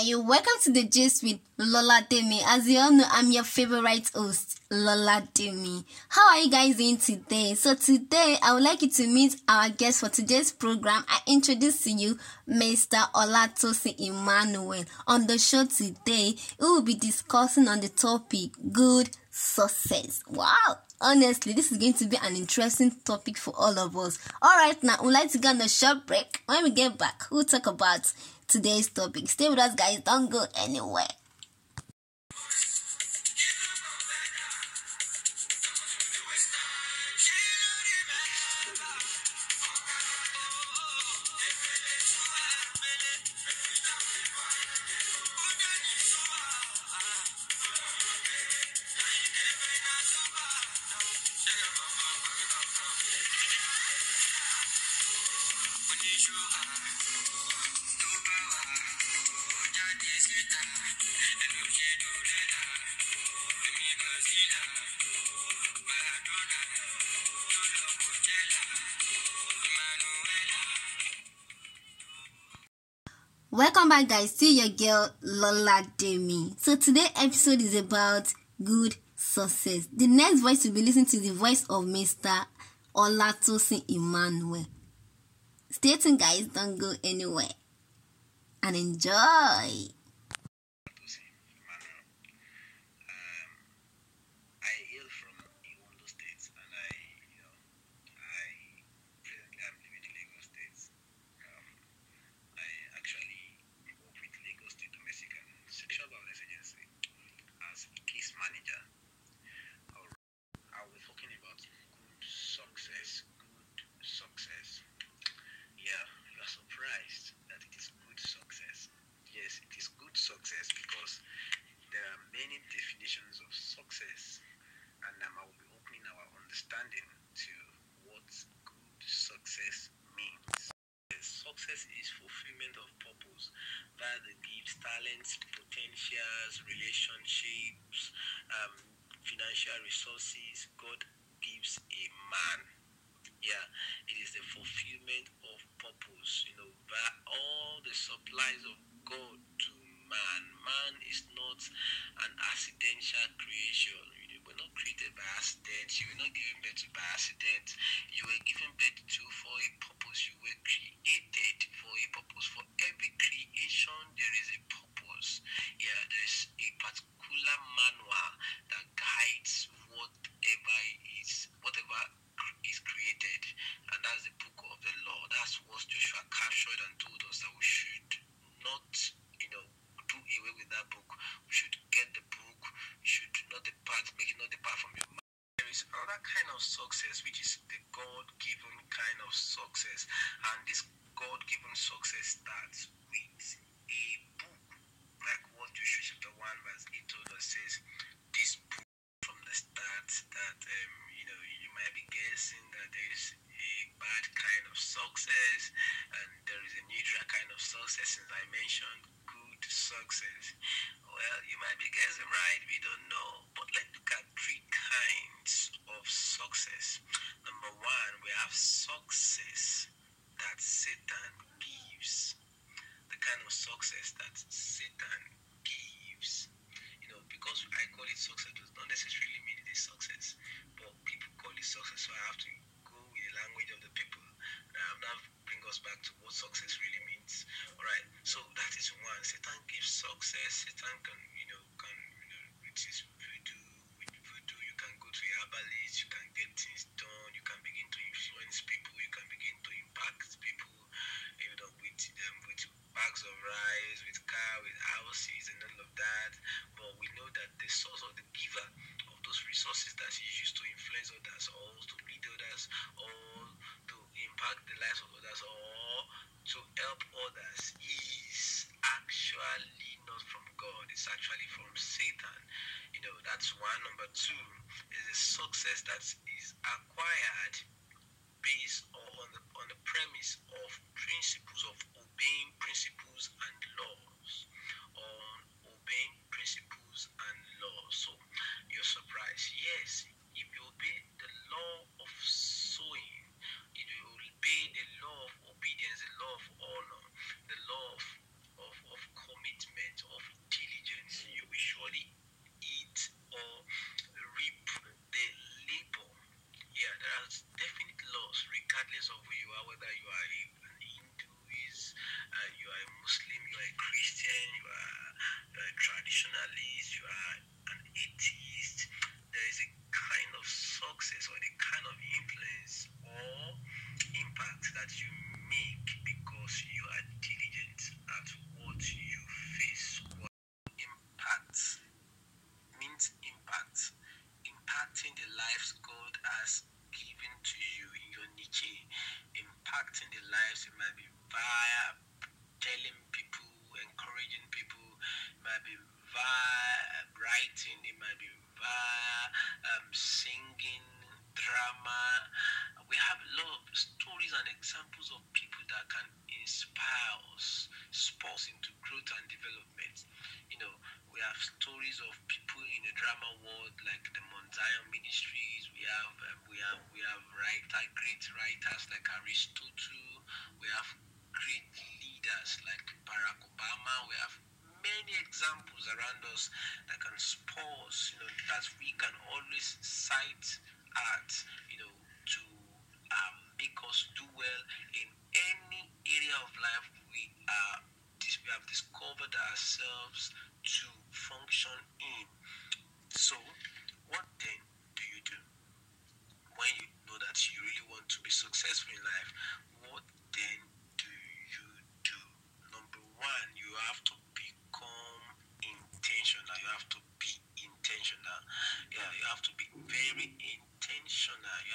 Hi, welcome to the Gist with Lola Demi. As you all know, I'm your favorite host, Lola Demi. How are you guys doing today? So today, I would like you to meet our guest for today's program. I introduce to you Mr. Olatosin Emmanuel. On the show today, we will be discussing on the topic good success. Wow! Honestly, this is going to be an interesting topic for all of us. Alright, now we'd like to go on a short break. When we get back, we'll talk about today's topic. Stay with us, guys. Don't go anywhere. Welcome back, guys. To your girl Lola Demi. So today's episode is about good success. The next voice will be listening to the voice of Mr. Olatosin Emmanuel. Stay tuned, guys. Don't go anywhere and enjoy. Potentials, relationships, um, financial resources God gives a man. Yeah, it is the fulfillment of purpose, you know, by all the supplies of God to man. Man is not an accidental creation. You were not created by accident. You were not given birth to by accident. You were given birth to for a purpose. You were created for a purpose. For every creation, there is a purpose. Yeah, there's a particular manual that guides whatever is whatever is created, and that's the book of the law. That's what Joshua captured and told us that we should not, you know, do away with that book. We should get the book. We should not depart, make it not depart from your mind. There is another kind of success, which is the God-given kind of success, and this God-given success starts with a book, like what Joshua chapter one verse eight told us says, this from the start that um, you know you might be guessing that there is a bad kind of success and there is a neutral kind of success, as I mentioned good success. Well, you might be guessing right, we don't know. But let's look at three kinds of success. Number one, we have success that Satan gives. The kind of success that Satan gives. You know, because I call it success does not necessarily mean it is success. But people call it success, so I have to go with the language of the people. Um, now bring us back to what success really means. Alright, so that is one. Satan gives success. Satan can, you know, can, you know, with his voodoo, with voodoo, you can go to a herbalist, you can get things done, you can begin to influence people, you can begin to impact people, you know, with um, with bags of rice, with car, with houses, and all of that. But we know that the source of the giver of those resources that help others is actually not from God. It's actually from Satan. You know, that's one. Number two is a success that is acquired based on the on the premise of principles of obeying principles and laws. On obeying principles and laws. So you're surprised. Yes, if you obey the law of sowing, you obey impacting their lives. It might be via telling people, encouraging people. It might be via writing. It might be via um, singing, drama. We have a lot of stories and examples of people that can inspire us, sports into growth and development. You know, we have stories of people in the drama world like the Mount Zion Ministries. We have um, writer, great writers like Aristotle. We have great leaders like Barack Obama. We have many examples around us that can spur us, you know, that we can always cite at, you know, to um, make us do well in any area of life we are we have discovered ourselves to function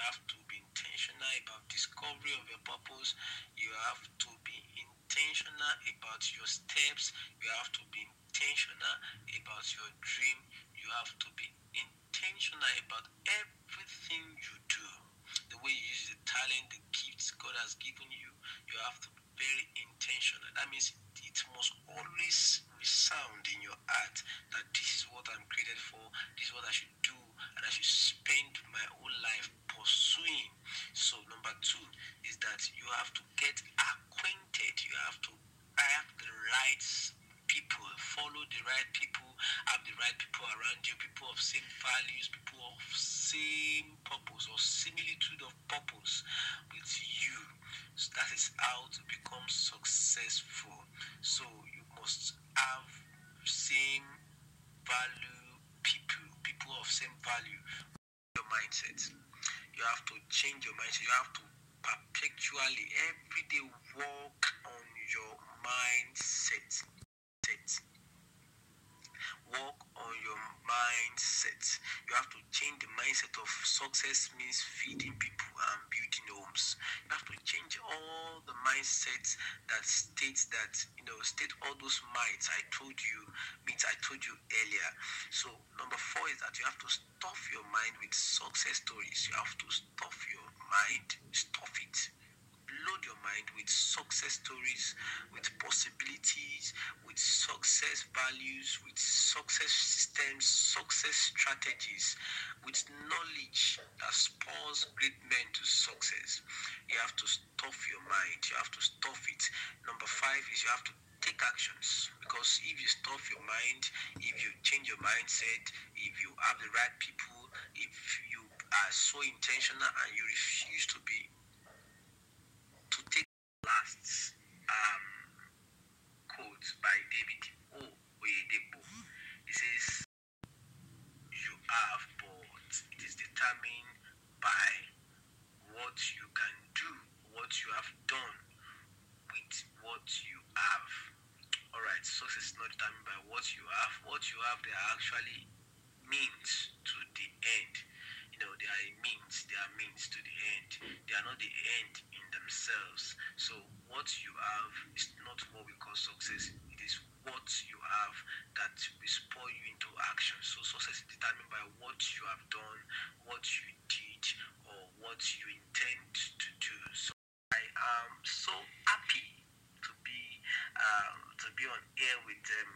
have to be intentional about discovery of your purpose. You have to be intentional about your steps. You have to be intentional about your dream. You have to be intentional about everything you do. The way you use the talent, the gifts God has given you, you have to be very intentional. That means it must always resound in your heart that this is what I'm created for, this is what I should values, people of same purpose or similitude of purpose with you. So that is how to become successful. So you must have same value people, people of same value. Your mindset. You have to change your mindset. You have to perpetually every day work on your mindset. Work on your mindset. You have to change the mindset of success means feeding people and building homes. You have to change all the mindsets that states that you know state all those minds I told you means I told you earlier. So number four is that you have to stuff your mind with success stories. You have to stuff your mind, stuff it load your mind with success stories, with possibilities, with success values, with success systems, success strategies, with knowledge that spurs great men to success. You have to stuff your mind, you have to stuff it. Number five is you have to take actions because if you stuff your mind, if you change your mindset, if you have the right people, if you are so intentional and you refuse to be to take last um, quote by David O. Oyedepo. He says, You have, but it is determined by what you can do, what you have done with what you have. Alright, success is not determined by what you have. What you have, they are actually means to the end. You know, they are means, they are means to the end. They are not the end in themselves. So what you have is not what we call success. It is what you have that will spur you into action. So success is determined by what you have done, what you did, or what you intend to do. So I am so happy to be uh, to be on air with um,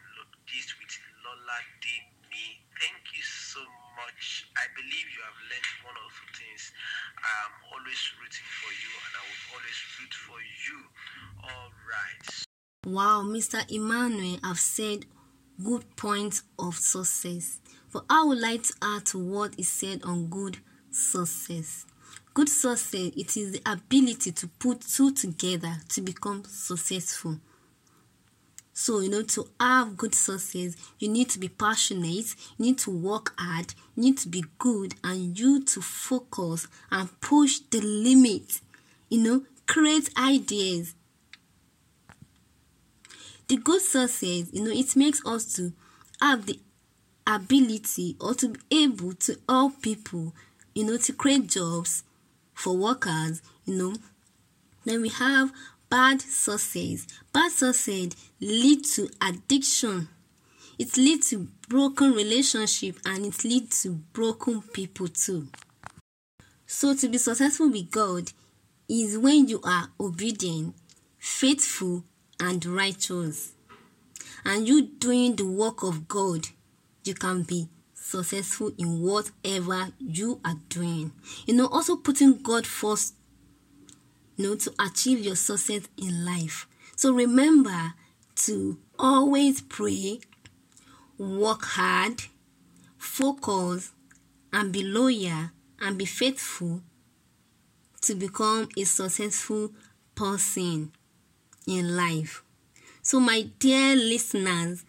this with Lola Demi. Thank you so much. I believe you have learned one or two things. I am always rooting for you and I will always root for you. All right. Wow, Mr. Emmanuel I've said good points of success. But I would like to add to what is said on good success. Good success, it is the ability to put two together to become successful. So, you know, to have good sources, you need to be passionate, you need to work hard, you need to be good, and you to focus and push the limit. You know, create ideas. The good sources, you know, it makes us to have the ability or to be able to help people, you know, to create jobs for workers, you know. Then we have bad success. Bad success lead to addiction. it leads to broken relationship and it leads to broken people too. So to be successful with God is when you are obedient, faithful, and righteous. And you doing the work of God, you can be successful in whatever you are doing. You know, also putting God first, know, to achieve your success in life. So remember to always pray, work hard, focus, and be loyal and be faithful to become a successful person in life. So, my dear listeners,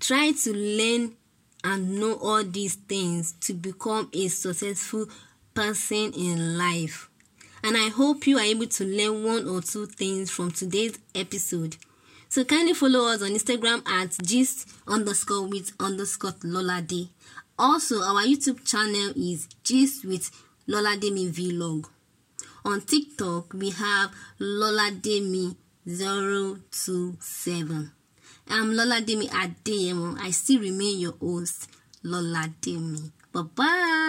try to learn and know all these things to become a successful person in life. And I hope you are able to learn one or two things from today's episode. So kindly follow us on Instagram at gist underscore with underscore Lola Day. Also, our YouTube channel is Gist with Lola Demi Vlog. On TikTok, we have Lola Demi 027. I'm Lola Demi Adeyemo. I still remain your host, Lola Demi. Bye bye.